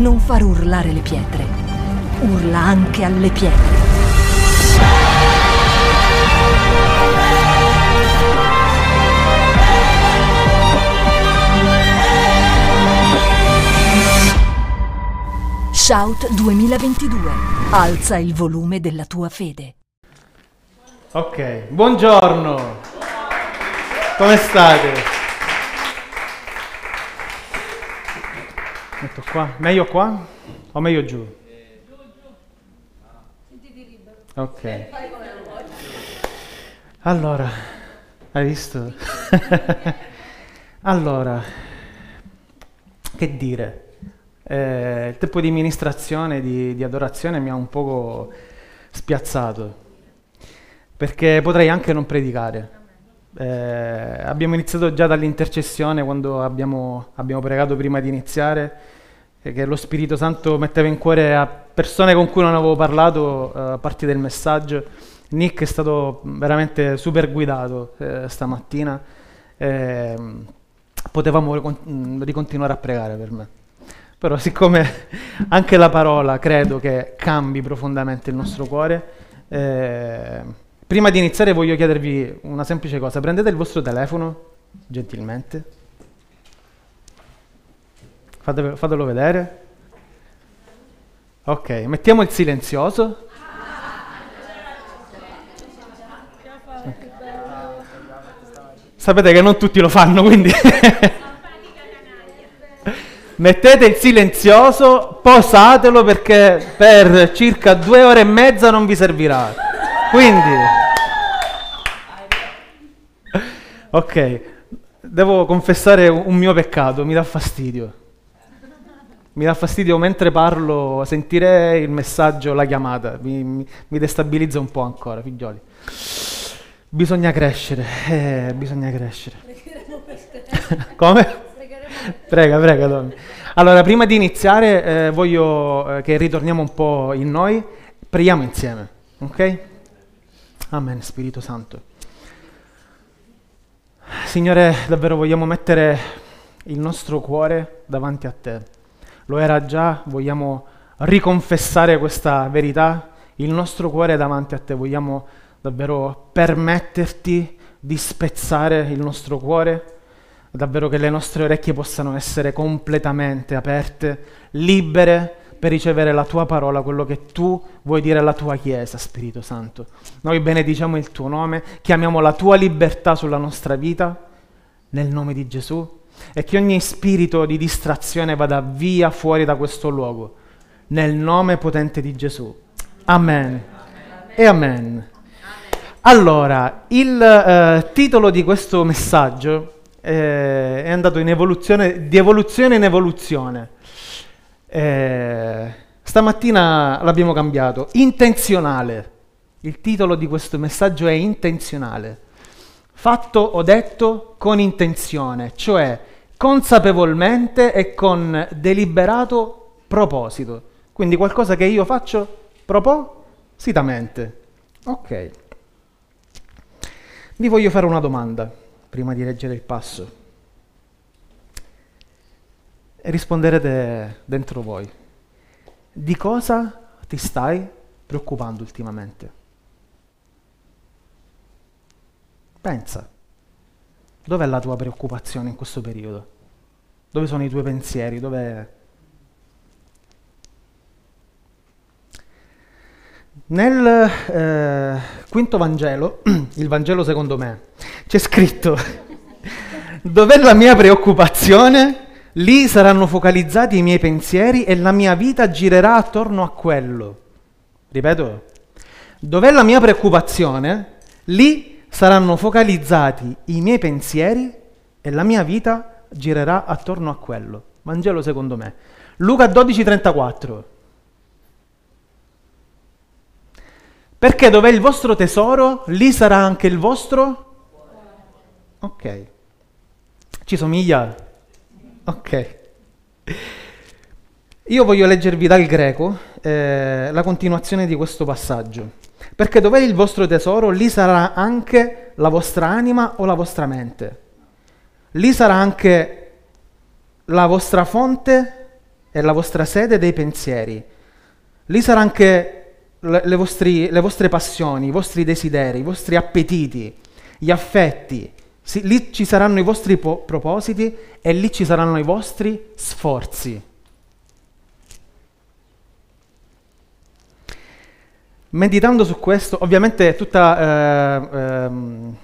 non far urlare le pietre. Urla anche alle pietre. Shout 2022. Alza il volume della tua fede. Ok, buongiorno. Come state? Metto qua. Meglio qua o meglio giù? Ok. Allora, hai visto? allora, che dire? Eh, il tempo di ministrazione, di, di adorazione mi ha un poco spiazzato, perché potrei anche non predicare. Eh, abbiamo iniziato già dall'intercessione quando abbiamo, abbiamo pregato prima di iniziare, eh, che lo Spirito Santo metteva in cuore a persone con cui non avevo parlato eh, a parte del messaggio. Nick è stato veramente super guidato eh, stamattina, ehm, potevamo ricon- ricontinuare a pregare per me. Però siccome anche la parola credo che cambi profondamente il nostro cuore, eh, prima di iniziare voglio chiedervi una semplice cosa. Prendete il vostro telefono, gentilmente. Fatelo, fatelo vedere. Ok, mettiamo il silenzioso. Sapete che non tutti lo fanno, quindi... Mettete il silenzioso, posatelo perché per circa due ore e mezza non vi servirà. Quindi, ok, devo confessare un mio peccato, mi dà fastidio. Mi dà fastidio mentre parlo sentire il messaggio, la chiamata, mi, mi, mi destabilizza un po' ancora, figlioli. Bisogna crescere, eh, bisogna crescere. Come? Prega, prega, Tommy. Allora, prima di iniziare, eh, voglio eh, che ritorniamo un po' in noi, preghiamo insieme, ok? Amen, Spirito Santo. Signore, davvero vogliamo mettere il nostro cuore davanti a te. Lo era già, vogliamo riconfessare questa verità, il nostro cuore davanti a te, vogliamo davvero permetterti di spezzare il nostro cuore. Davvero che le nostre orecchie possano essere completamente aperte, libere per ricevere la tua parola, quello che tu vuoi dire alla tua Chiesa, Spirito Santo. Noi benediciamo il tuo nome, chiamiamo la tua libertà sulla nostra vita, nel nome di Gesù, e che ogni spirito di distrazione vada via fuori da questo luogo, nel nome potente di Gesù. Amen. amen. E amen. Allora, il eh, titolo di questo messaggio eh, è andato in evoluzione, di evoluzione in evoluzione. Eh, stamattina l'abbiamo cambiato, intenzionale. Il titolo di questo messaggio è intenzionale. Fatto o detto con intenzione, cioè consapevolmente e con deliberato proposito. Quindi qualcosa che io faccio propositamente. Ok. Vi voglio fare una domanda prima di leggere il passo. E risponderete dentro voi. Di cosa ti stai preoccupando ultimamente? Pensa, dov'è la tua preoccupazione in questo periodo? Dove sono i tuoi pensieri? Dove... Nel eh, quinto Vangelo, il Vangelo secondo me, c'è scritto, dov'è la mia preoccupazione? Lì saranno focalizzati i miei pensieri e la mia vita girerà attorno a quello. Ripeto, dov'è la mia preoccupazione? Lì saranno focalizzati i miei pensieri e la mia vita girerà attorno a quello. Vangelo secondo me. Luca 12:34. Perché dov'è il vostro tesoro, lì sarà anche il vostro Ok. Ci somiglia? Ok. Io voglio leggervi dal greco eh, la continuazione di questo passaggio. Perché dov'è il vostro tesoro, lì sarà anche la vostra anima o la vostra mente. Lì sarà anche la vostra fonte è la vostra sede dei pensieri. Lì sarà anche le, vostri, le vostre passioni, i vostri desideri, i vostri appetiti, gli affetti. Sì, lì ci saranno i vostri po- propositi e lì ci saranno i vostri sforzi. Meditando su questo, ovviamente è tutta eh, ehm,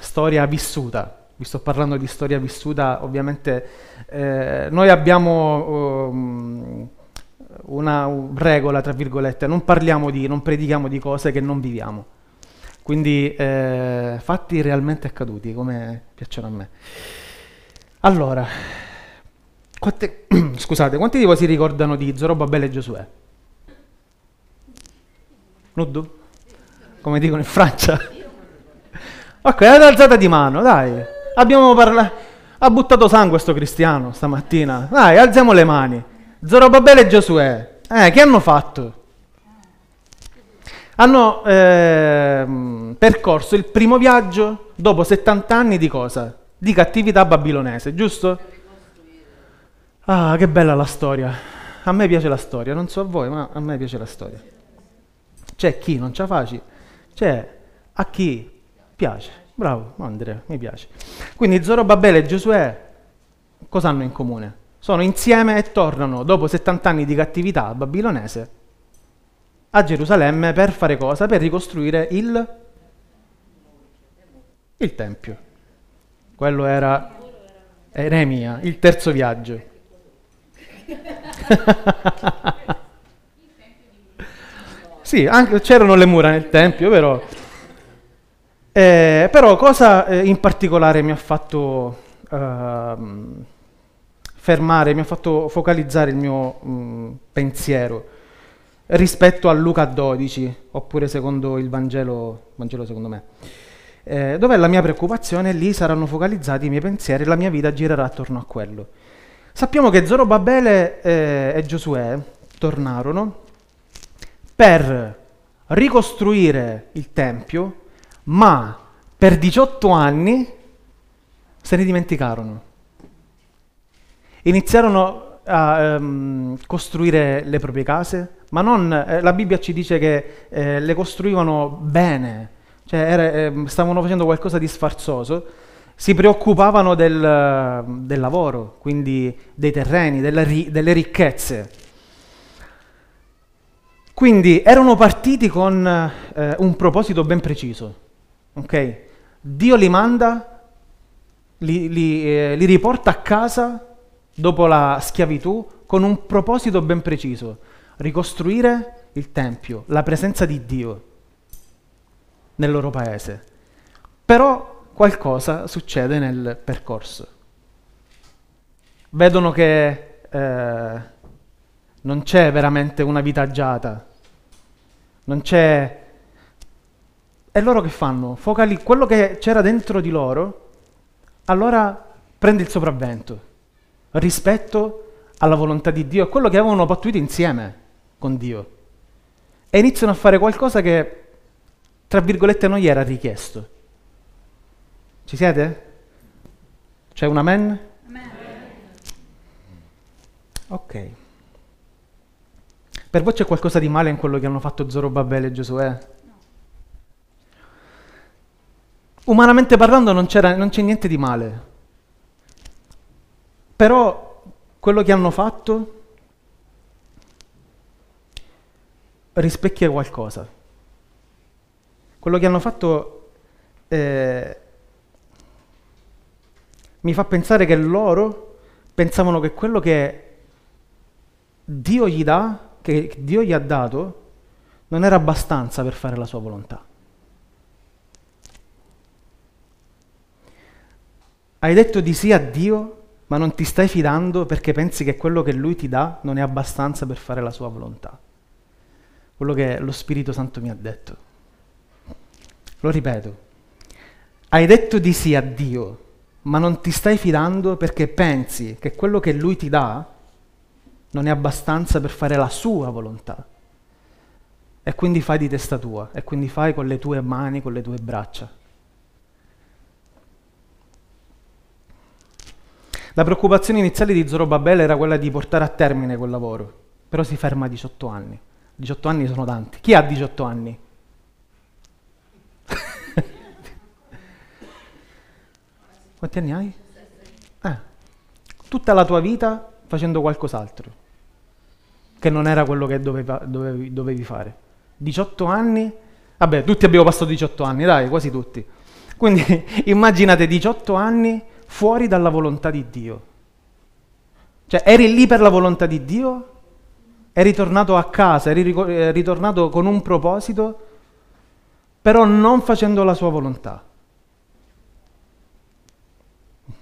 storia vissuta, vi sto parlando di storia vissuta, ovviamente eh, noi abbiamo um, una regola, tra virgolette, non parliamo di, non predichiamo di cose che non viviamo. Quindi eh, fatti realmente accaduti, come piacciono a me. Allora, quante, scusate, quanti di voi si ricordano di Zorobabele e Giosuè? Nudo? Come dicono in Francia? Ok, avete alzata di mano, dai. Abbiamo parlato. Ha buttato sangue questo cristiano stamattina. Dai, alziamo le mani. Zorobabele e Giosuè. Eh, che hanno fatto? Hanno eh, percorso il primo viaggio dopo 70 anni di cosa? Di cattività babilonese, giusto? Ah, che bella la storia. A me piace la storia, non so a voi, ma a me piace la storia. C'è chi non ce la facile, c'è a chi piace. Bravo, Andrea, mi piace. Quindi Zorobabele e Giosuè cosa hanno in comune? Sono insieme e tornano dopo 70 anni di cattività babilonese a Gerusalemme per fare cosa? Per ricostruire il, il Tempio. Quello era Eremia, il terzo viaggio. sì, anche, c'erano le mura nel Tempio, però... Eh, però cosa eh, in particolare mi ha fatto eh, fermare, mi ha fatto focalizzare il mio mh, mm, pensiero rispetto a Luca 12, oppure secondo il Vangelo, Vangelo secondo me, eh, dove la mia preoccupazione, lì saranno focalizzati i miei pensieri, la mia vita girerà attorno a quello. Sappiamo che Zorobabele eh, e Giosuè tornarono per ricostruire il Tempio ma per 18 anni se ne dimenticarono. Iniziarono a um, costruire le proprie case, ma non, eh, la Bibbia ci dice che eh, le costruivano bene, cioè era, eh, stavano facendo qualcosa di sfarzoso, si preoccupavano del, del lavoro, quindi dei terreni, delle, delle ricchezze. Quindi erano partiti con eh, un proposito ben preciso. Ok? Dio li manda, li, li, eh, li riporta a casa dopo la schiavitù con un proposito ben preciso, ricostruire il Tempio, la presenza di Dio nel loro paese. Però qualcosa succede nel percorso. Vedono che eh, non c'è veramente una vita agiata, non c'è e loro che fanno? Focali- quello che c'era dentro di loro, allora prende il sopravvento rispetto alla volontà di Dio, a quello che avevano pattuito insieme con Dio. E iniziano a fare qualcosa che, tra virgolette, non gli era richiesto. Ci siete? C'è un amen? amen? Ok. Per voi c'è qualcosa di male in quello che hanno fatto Zorobabele e Giosuè? Umanamente parlando non, non c'è niente di male. Però quello che hanno fatto rispecchia qualcosa. Quello che hanno fatto eh, mi fa pensare che loro pensavano che quello che Dio gli dà, che Dio gli ha dato, non era abbastanza per fare la sua volontà. Hai detto di sì a Dio, ma non ti stai fidando perché pensi che quello che Lui ti dà non è abbastanza per fare la sua volontà. Quello che lo Spirito Santo mi ha detto. Lo ripeto. Hai detto di sì a Dio, ma non ti stai fidando perché pensi che quello che Lui ti dà non è abbastanza per fare la sua volontà. E quindi fai di testa tua, e quindi fai con le tue mani, con le tue braccia. La preoccupazione iniziale di Zorobabele era quella di portare a termine quel lavoro, però si ferma a 18 anni. 18 anni sono tanti. Chi ha 18 anni? Quanti anni hai? Eh, tutta la tua vita facendo qualcos'altro, che non era quello che doveva, dovevi, dovevi fare. 18 anni, vabbè, tutti abbiamo passato 18 anni, dai, quasi tutti. Quindi immaginate 18 anni fuori dalla volontà di Dio. Cioè, eri lì per la volontà di Dio, eri tornato a casa, eri eh, ritornato con un proposito, però non facendo la sua volontà.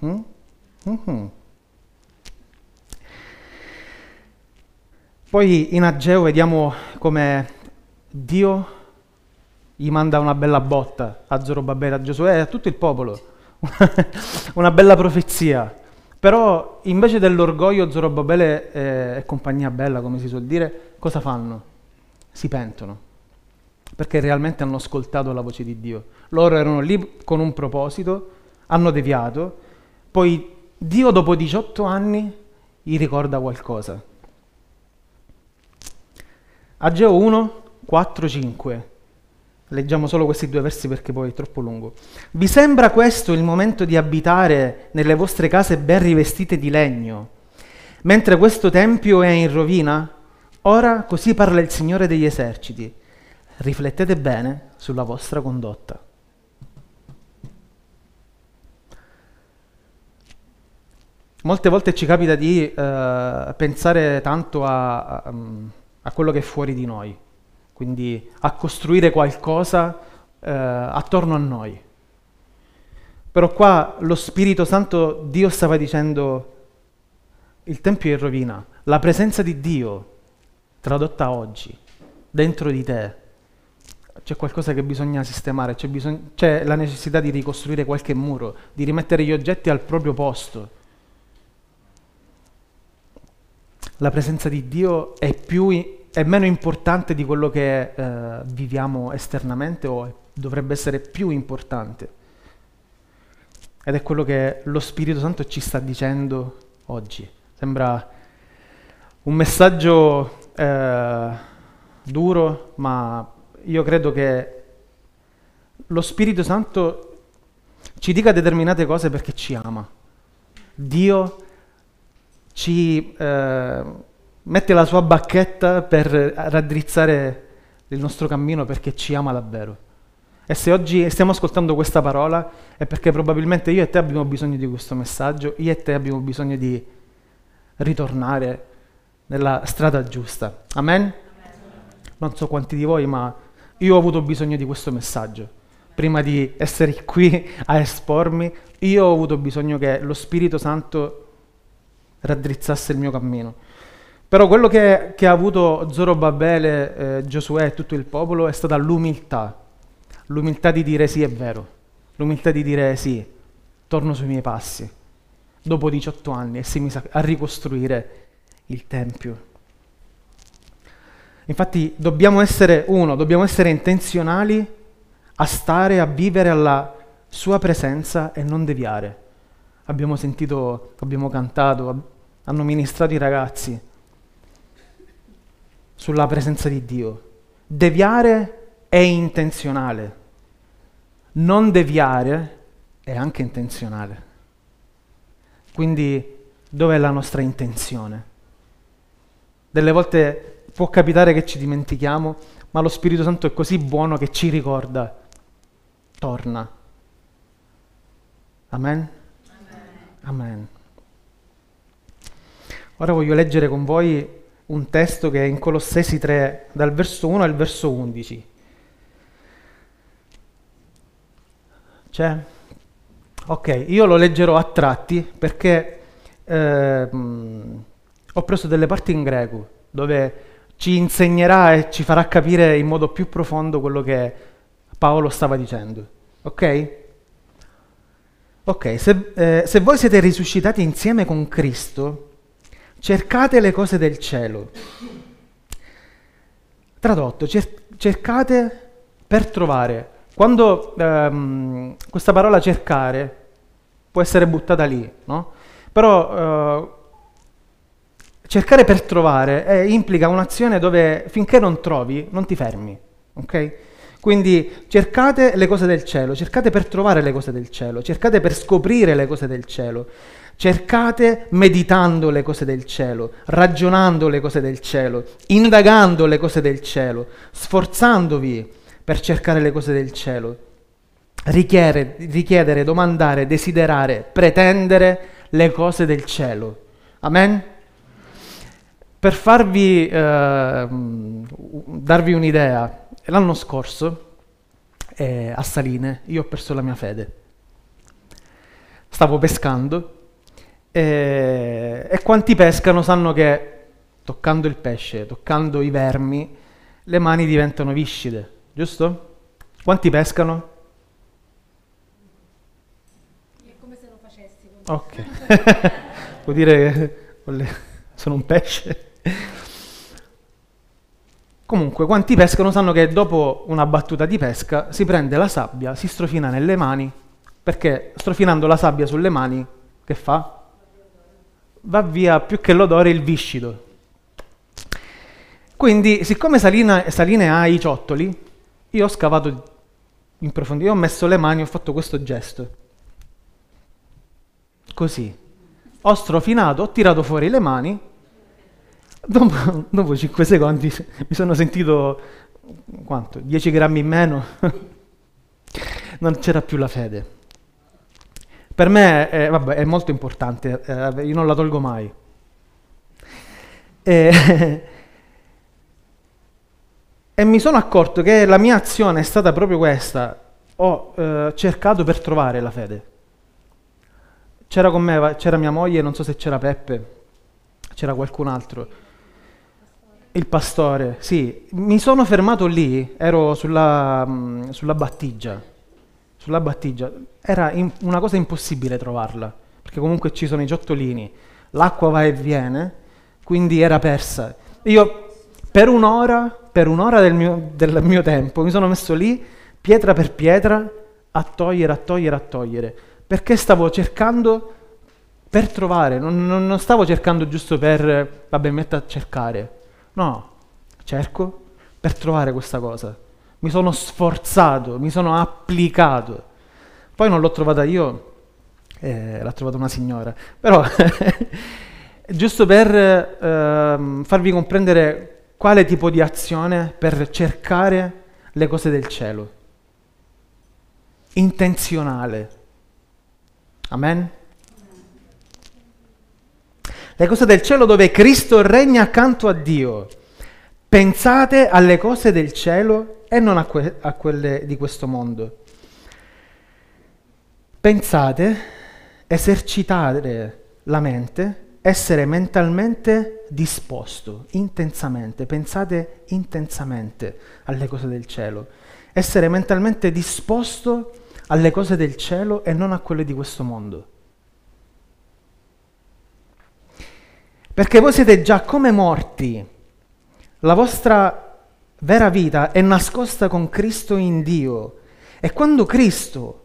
Uh-huh. Uh-huh. Poi in Ageo vediamo come Dio gli manda una bella botta a Zorobabele, a Giosuè e a tutto il popolo una bella profezia. Però invece dell'orgoglio Zorobabele e, e compagnia bella, come si suol dire, cosa fanno? Si pentono. Perché realmente hanno ascoltato la voce di Dio. Loro erano lì con un proposito, hanno deviato, poi Dio dopo 18 anni gli ricorda qualcosa. Ageo 1, 4, 5. Leggiamo solo questi due versi perché poi è troppo lungo. Vi sembra questo il momento di abitare nelle vostre case ben rivestite di legno, mentre questo tempio è in rovina? Ora così parla il Signore degli eserciti. Riflettete bene sulla vostra condotta. Molte volte ci capita di uh, pensare tanto a, a, a quello che è fuori di noi quindi a costruire qualcosa eh, attorno a noi. Però qua lo Spirito Santo, Dio stava dicendo, il Tempio è in rovina, la presenza di Dio, tradotta oggi, dentro di te, c'è qualcosa che bisogna sistemare, c'è, bisog- c'è la necessità di ricostruire qualche muro, di rimettere gli oggetti al proprio posto. La presenza di Dio è più è meno importante di quello che eh, viviamo esternamente o dovrebbe essere più importante. Ed è quello che lo Spirito Santo ci sta dicendo oggi. Sembra un messaggio eh, duro, ma io credo che lo Spirito Santo ci dica determinate cose perché ci ama. Dio ci... Eh, mette la sua bacchetta per raddrizzare il nostro cammino perché ci ama davvero. E se oggi stiamo ascoltando questa parola è perché probabilmente io e te abbiamo bisogno di questo messaggio, io e te abbiamo bisogno di ritornare nella strada giusta. Amen? Non so quanti di voi, ma io ho avuto bisogno di questo messaggio. Prima di essere qui a espormi, io ho avuto bisogno che lo Spirito Santo raddrizzasse il mio cammino. Però quello che, che ha avuto Zorobabele, eh, Giosuè e tutto il popolo è stata l'umiltà. L'umiltà di dire sì, è vero. L'umiltà di dire sì, torno sui miei passi. Dopo 18 anni e si mise a ricostruire il Tempio. Infatti dobbiamo essere, uno, dobbiamo essere intenzionali a stare, a vivere alla sua presenza e non deviare. Abbiamo sentito, abbiamo cantato, hanno ministrato i ragazzi sulla presenza di Dio. Deviare è intenzionale, non deviare è anche intenzionale. Quindi dov'è la nostra intenzione? Delle volte può capitare che ci dimentichiamo, ma lo Spirito Santo è così buono che ci ricorda, torna. Amen? Amen. Amen. Ora voglio leggere con voi un testo che è in Colossesi 3 dal verso 1 al verso 11. C'è? Ok, io lo leggerò a tratti perché eh, ho preso delle parti in greco dove ci insegnerà e ci farà capire in modo più profondo quello che Paolo stava dicendo. Ok? Ok, se, eh, se voi siete risuscitati insieme con Cristo, cercate le cose del cielo. Tradotto, cer- cercate per trovare. Quando ehm, questa parola cercare può essere buttata lì, no? Però eh, cercare per trovare eh, implica un'azione dove finché non trovi non ti fermi, ok? Quindi cercate le cose del cielo, cercate per trovare le cose del cielo, cercate per scoprire le cose del cielo, cercate meditando le cose del cielo, ragionando le cose del cielo, indagando le cose del cielo, sforzandovi per cercare le cose del cielo. Richiere, richiedere, domandare, desiderare, pretendere le cose del cielo. Amen? Per farvi, eh, darvi un'idea, L'anno scorso eh, a Saline io ho perso la mia fede. Stavo pescando eh, e quanti pescano sanno che toccando il pesce, toccando i vermi, le mani diventano viscide, giusto? Quanti pescano? È come se lo facessi. Ok. Vuol dire che sono un pesce? Comunque, quanti pescano sanno che dopo una battuta di pesca si prende la sabbia, si strofina nelle mani, perché strofinando la sabbia sulle mani, che fa? Va via più che l'odore il viscido. Quindi, siccome Salina, Saline ha i ciottoli, io ho scavato in profondità, ho messo le mani, ho fatto questo gesto. Così. Ho strofinato, ho tirato fuori le mani Dopo, dopo 5 secondi mi sono sentito, quanto? 10 grammi in meno? non c'era più la fede. Per me è, vabbè, è molto importante, eh, io non la tolgo mai. E, e, mi sono accorto che la mia azione è stata proprio questa. Ho eh, cercato per trovare la fede. C'era con me, c'era mia moglie, non so se c'era Peppe, c'era qualcun altro il pastore, sì. Mi sono fermato lì, ero sulla, mm, sulla battigia. Sulla battigia. Era in, una cosa impossibile trovarla, perché comunque ci sono i ciottolini, l'acqua va e viene, quindi era persa. Io per un'ora, per un'ora del mio, del mio tempo, mi sono messo lì, pietra per pietra, a togliere, a togliere, a togliere, perché stavo cercando per trovare, non, non stavo cercando giusto per, vabbè, metto a cercare No, cerco per trovare questa cosa. Mi sono sforzato, mi sono applicato. Poi non l'ho trovata io, eh, l'ha trovata una signora. Però, giusto per eh, farvi comprendere quale tipo di azione per cercare le cose del cielo. Intenzionale. Amen? le cose del cielo dove Cristo regna accanto a Dio. Pensate alle cose del cielo e non a, que- a quelle di questo mondo. Pensate, esercitare la mente, essere mentalmente disposto, intensamente, pensate intensamente alle cose del cielo, essere mentalmente disposto alle cose del cielo e non a quelle di questo mondo. Perché voi siete già come morti. La vostra vera vita è nascosta con Cristo in Dio. E quando Cristo,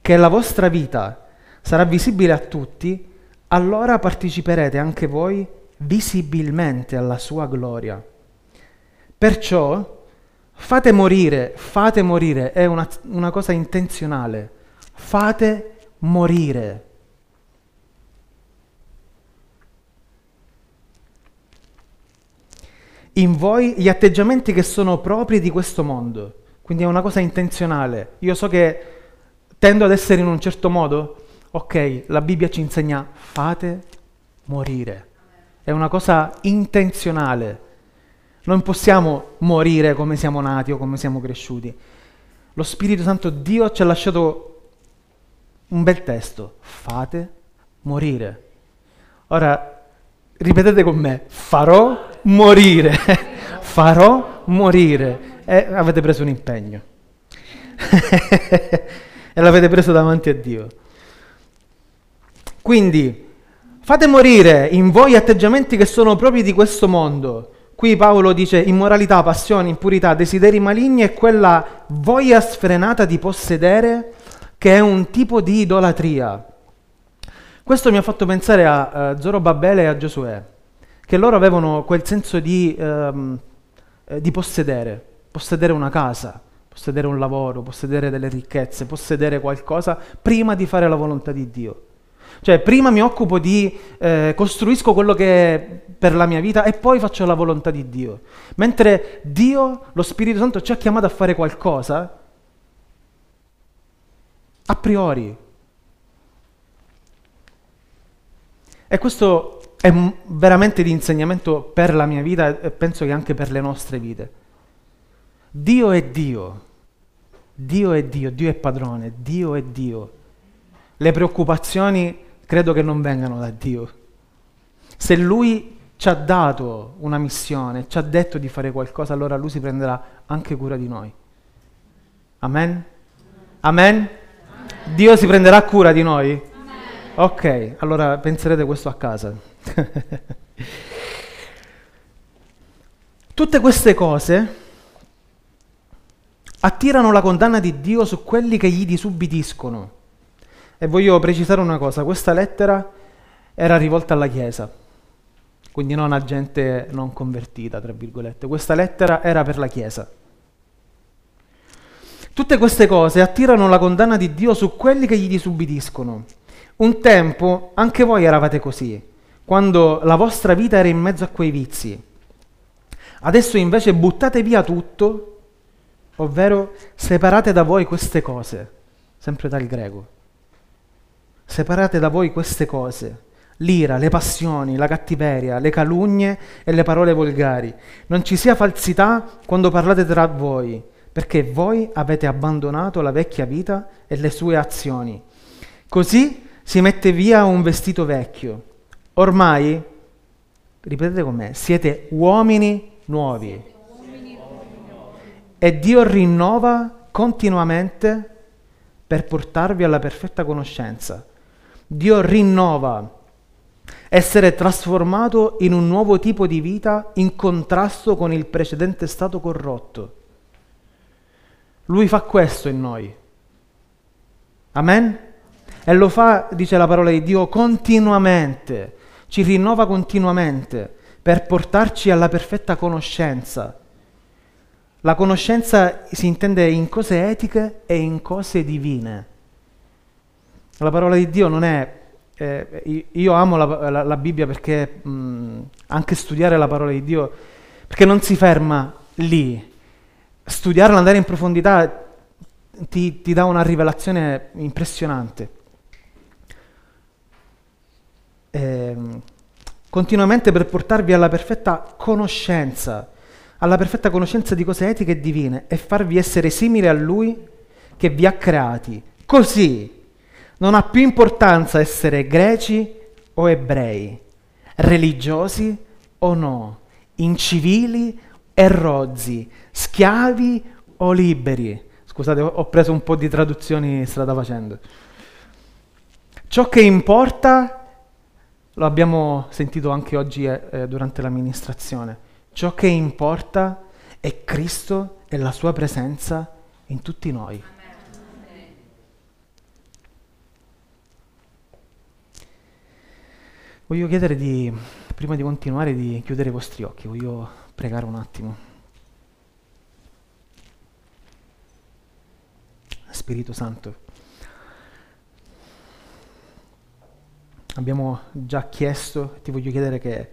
che è la vostra vita, sarà visibile a tutti, allora parteciperete anche voi visibilmente alla sua gloria. Perciò fate morire, fate morire, è una, una cosa intenzionale, fate morire in voi gli atteggiamenti che sono propri di questo mondo. Quindi è una cosa intenzionale. Io so che tendo ad essere in un certo modo. Ok, la Bibbia ci insegna fate morire. È una cosa intenzionale. Non possiamo morire come siamo nati o come siamo cresciuti. Lo Spirito Santo, Dio ci ha lasciato un bel testo. Fate morire. Ora, ripetete con me, farò morire, farò morire. E avete preso un impegno. e l'avete preso davanti a Dio. Quindi fate morire in voi atteggiamenti che sono propri di questo mondo. Qui Paolo dice immoralità, passione, impurità, desideri maligni e quella voglia sfrenata di possedere che è un tipo di idolatria. Questo mi ha fatto pensare a uh, Zorobabele e a Giosuè, che loro avevano quel senso di, um, eh, di possedere, possedere una casa, possedere un lavoro, possedere delle ricchezze, possedere qualcosa prima di fare la volontà di Dio. Cioè, prima mi occupo di, eh, costruisco quello che è per la mia vita e poi faccio la volontà di Dio. Mentre Dio, lo Spirito Santo, ci ha chiamato a fare qualcosa, a priori. E questo è veramente di insegnamento per la mia vita e penso che anche per le nostre vite. Dio è Dio, Dio è Dio, Dio è padrone, Dio è Dio. Le preoccupazioni credo che non vengano da Dio. Se Lui ci ha dato una missione, ci ha detto di fare qualcosa, allora Lui si prenderà anche cura di noi. Amen? Amen? Dio si prenderà cura di noi? Amen. Ok, allora penserete questo a casa. Tutte queste cose attirano la condanna di Dio su quelli che gli disubbidiscono. E voglio precisare una cosa, questa lettera era rivolta alla Chiesa, quindi non a gente non convertita, tra virgolette. Questa lettera era per la Chiesa. Tutte queste cose attirano la condanna di Dio su quelli che gli disubbidiscono. Un tempo anche voi eravate così, quando la vostra vita era in mezzo a quei vizi. Adesso invece buttate via tutto ovvero separate da voi queste cose, sempre dal greco. Separate da voi queste cose, l'ira, le passioni, la cattiveria, le calunnie e le parole volgari. Non ci sia falsità quando parlate tra voi, perché voi avete abbandonato la vecchia vita e le sue azioni. Così si mette via un vestito vecchio. Ormai, ripetete con me, siete uomini nuovi e Dio rinnova continuamente per portarvi alla perfetta conoscenza. Dio rinnova essere trasformato in un nuovo tipo di vita in contrasto con il precedente stato corrotto. Lui fa questo in noi. Amen? E lo fa, dice la parola di Dio, continuamente, ci rinnova continuamente per portarci alla perfetta conoscenza la conoscenza si intende in cose etiche e in cose divine. La parola di Dio non è... Eh, io amo la, la, la Bibbia perché mh, anche studiare la parola di Dio, perché non si ferma lì. Studiarla, andare in profondità ti, ti dà una rivelazione impressionante. Eh, continuamente per portarvi alla perfetta conoscenza alla perfetta conoscenza di cose etiche e divine e farvi essere simili a Lui che vi ha creati. Così non ha più importanza essere greci o ebrei, religiosi o no, incivili e rozzi, schiavi o liberi. Scusate, ho preso un po' di traduzioni strada facendo. Ciò che importa, lo abbiamo sentito anche oggi eh, eh durante l'amministrazione, Ciò che importa è Cristo e la sua presenza in tutti noi. Voglio chiedere di, prima di continuare, di chiudere i vostri occhi, voglio pregare un attimo. Spirito Santo, abbiamo già chiesto, ti voglio chiedere che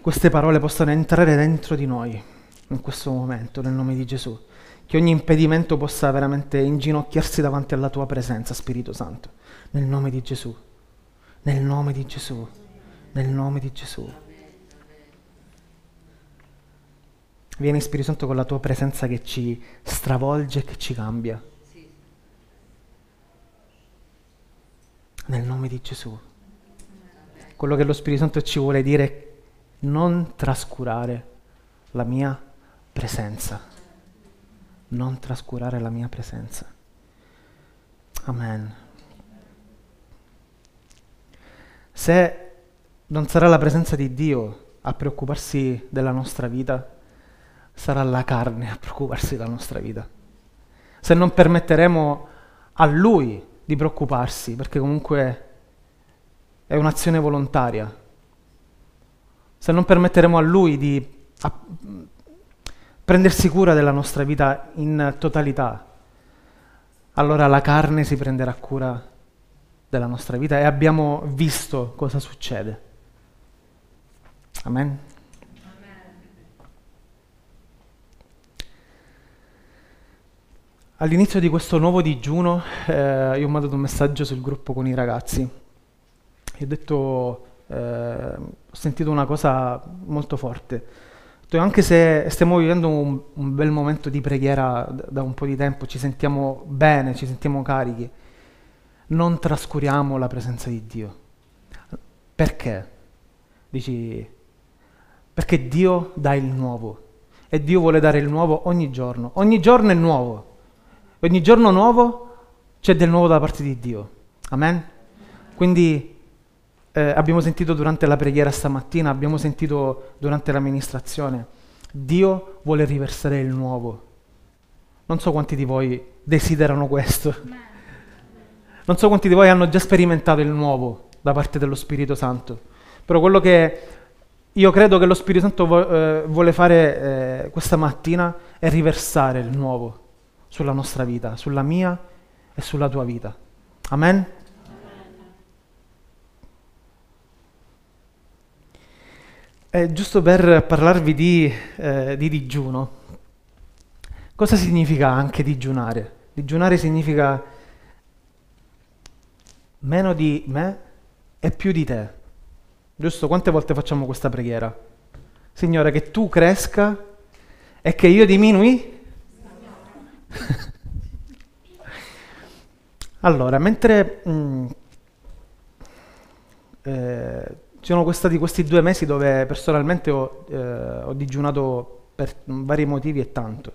queste parole possano entrare dentro di noi in questo momento, nel nome di Gesù. Che ogni impedimento possa veramente inginocchiarsi davanti alla tua presenza, Spirito Santo, nel nome di Gesù, nel nome di Gesù, nel nome di Gesù. Vieni Spirito Santo con la tua presenza che ci stravolge e che ci cambia. Nel nome di Gesù. Quello che lo Spirito Santo ci vuole dire è non trascurare la mia presenza. Non trascurare la mia presenza. Amen. Se non sarà la presenza di Dio a preoccuparsi della nostra vita, sarà la carne a preoccuparsi della nostra vita. Se non permetteremo a Lui di preoccuparsi, perché comunque è un'azione volontaria. Se non permetteremo a Lui di a, prendersi cura della nostra vita in totalità, allora la carne si prenderà cura della nostra vita e abbiamo visto cosa succede. Amen. All'inizio di questo nuovo digiuno eh, io ho mandato un messaggio sul gruppo con i ragazzi e ho detto, eh, ho sentito una cosa molto forte. Detto, anche se stiamo vivendo un, un, bel momento di preghiera da, da un po' di tempo, ci sentiamo bene, ci sentiamo carichi, non trascuriamo la presenza di Dio. Perché? Dici, perché Dio dà il nuovo e Dio vuole dare il nuovo ogni giorno. Ogni giorno è nuovo. Ogni giorno nuovo c'è del nuovo da parte di Dio. Amen? Quindi eh, abbiamo sentito durante la preghiera stamattina, abbiamo sentito durante l'amministrazione, Dio vuole riversare il nuovo. Non so quanti di voi desiderano questo. Non so quanti di voi hanno già sperimentato il nuovo da parte dello Spirito Santo. Però quello che io credo che lo Spirito Santo vo- eh, vuole fare eh, questa mattina è riversare il nuovo sulla nostra vita, sulla mia e sulla tua vita. Amen? Eh, giusto per parlarvi di, eh, di digiuno, cosa significa anche digiunare? Digiunare significa meno di me e più di te. Giusto? Quante volte facciamo questa preghiera? Signore, che tu cresca e che io diminui? Allora, mentre mh, mm, eh, ci sono stati questi due mesi dove personalmente ho, eh, ho digiunato per vari motivi e tanto.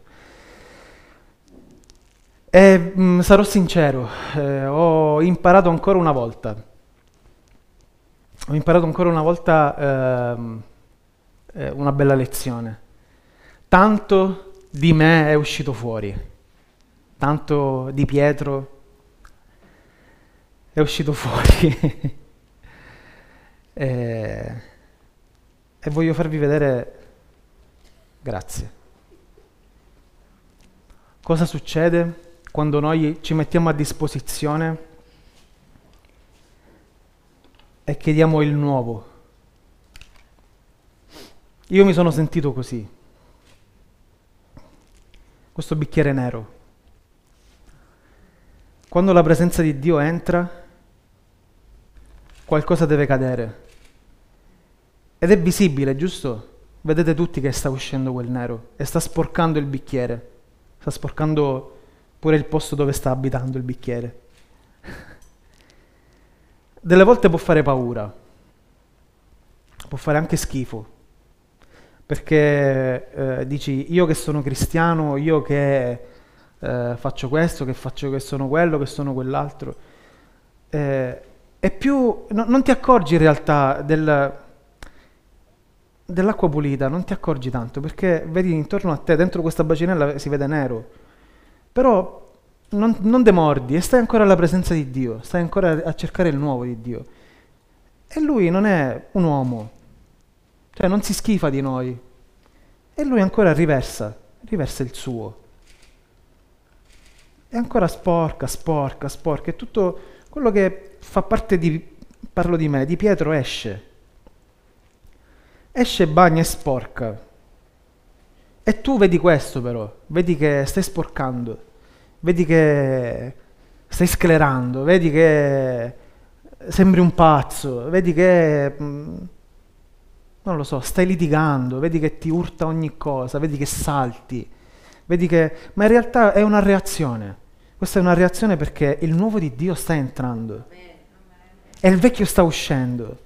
E mh, mm, sarò sincero, eh, ho imparato ancora una volta. Ho imparato ancora una volta ehm, eh, una bella lezione. Tanto di me è uscito fuori tanto di Pietro è uscito fuori. e, e voglio farvi vedere, grazie, cosa succede quando noi ci mettiamo a disposizione e chiediamo il nuovo. Io mi sono sentito così, questo bicchiere nero. Quando la presenza di Dio entra, qualcosa deve cadere. Ed è visibile, giusto? Vedete tutti che sta uscendo quel nero e sta sporcando il bicchiere. Sta sporcando pure il posto dove sta abitando il bicchiere. Delle volte può fare paura, può fare anche schifo, perché eh, dici io che sono cristiano, io che eh, faccio questo, che faccio che sono quello, che sono quell'altro. Eh, è più, no, non ti accorgi in realtà del, dell'acqua pulita, non ti accorgi tanto perché vedi intorno a te, dentro questa bacinella si vede nero, però non, non demordi e stai ancora alla presenza di Dio, stai ancora a cercare il nuovo di Dio. E lui non è un uomo, cioè non si schifa di noi, e lui ancora riversa, riversa il suo è ancora sporca, sporca, sporca, e tutto quello che fa parte di, parlo di me, di Pietro esce. Esce, bagna e sporca. E tu vedi questo però, vedi che stai sporcando, vedi che stai sclerando, vedi che sembri un pazzo, vedi che, mm, non lo so, stai litigando, vedi che ti urta ogni cosa, vedi che salti, vedi che... ma in realtà è una reazione. Questa è una reazione perché il nuovo di Dio sta entrando e il vecchio sta uscendo.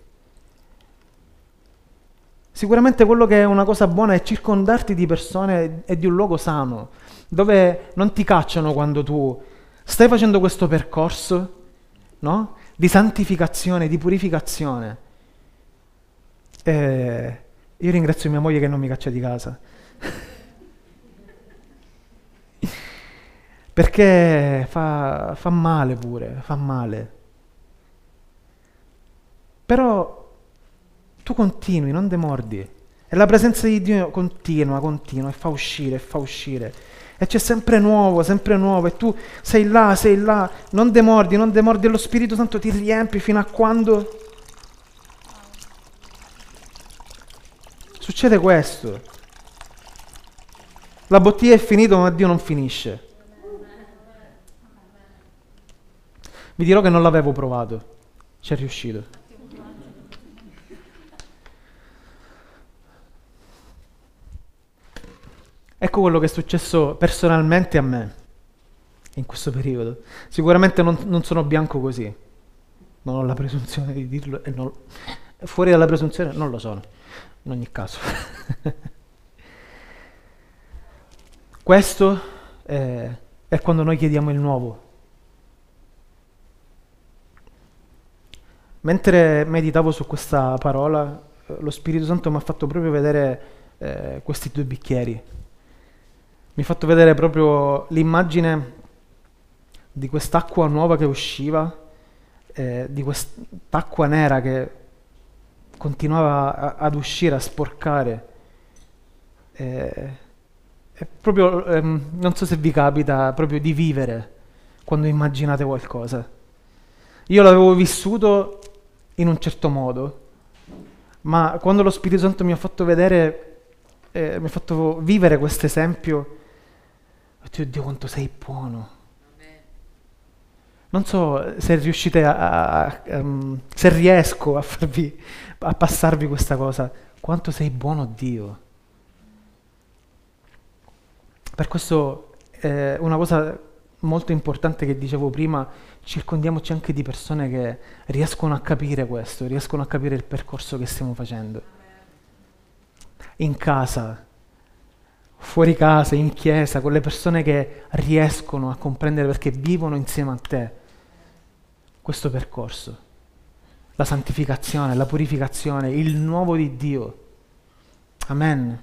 Sicuramente quello che è una cosa buona è circondarti di persone e di un luogo sano, dove non ti cacciano quando tu stai facendo questo percorso no? di santificazione, di purificazione. E io ringrazio mia moglie che non mi caccia di casa. Perché fa, fa male pure, fa male. Però tu continui, non demordi. E la presenza di Dio continua, continua, e fa uscire, e fa uscire. E c'è sempre nuovo, sempre nuovo, e tu sei là, sei là, non demordi, non demordi, e lo Spirito Santo ti riempie fino a quando succede questo. La bottiglia è finita, ma Dio non finisce. Vi dirò che non l'avevo provato, ci è riuscito. Ecco quello che è successo personalmente a me in questo periodo. Sicuramente non, non sono bianco così, non ho la presunzione di dirlo, e non, fuori dalla presunzione non lo sono, in ogni caso. Questo è, è quando noi chiediamo il nuovo. Mentre meditavo su questa parola, eh, lo Spirito Santo mi ha fatto proprio vedere eh, questi due bicchieri. Mi ha fatto vedere proprio l'immagine di quest'acqua nuova che usciva, eh, di quest'acqua nera che continuava a, ad uscire, a sporcare. Eh, proprio, ehm, non so se vi capita proprio di vivere quando immaginate qualcosa. Io l'avevo vissuto in un certo modo, ma quando lo Spirito Santo mi ha fatto vedere, eh, mi ha fatto vivere questo esempio, ho detto, Dio quanto sei buono. Non so se riuscite a, a, a um, se riesco a, farvi, a passarvi questa cosa, quanto sei buono Dio. Per questo eh, una cosa molto importante che dicevo prima, circondiamoci anche di persone che riescono a capire questo, riescono a capire il percorso che stiamo facendo. In casa, fuori casa, in chiesa, con le persone che riescono a comprendere perché vivono insieme a te questo percorso. La santificazione, la purificazione, il nuovo di Dio. Amen.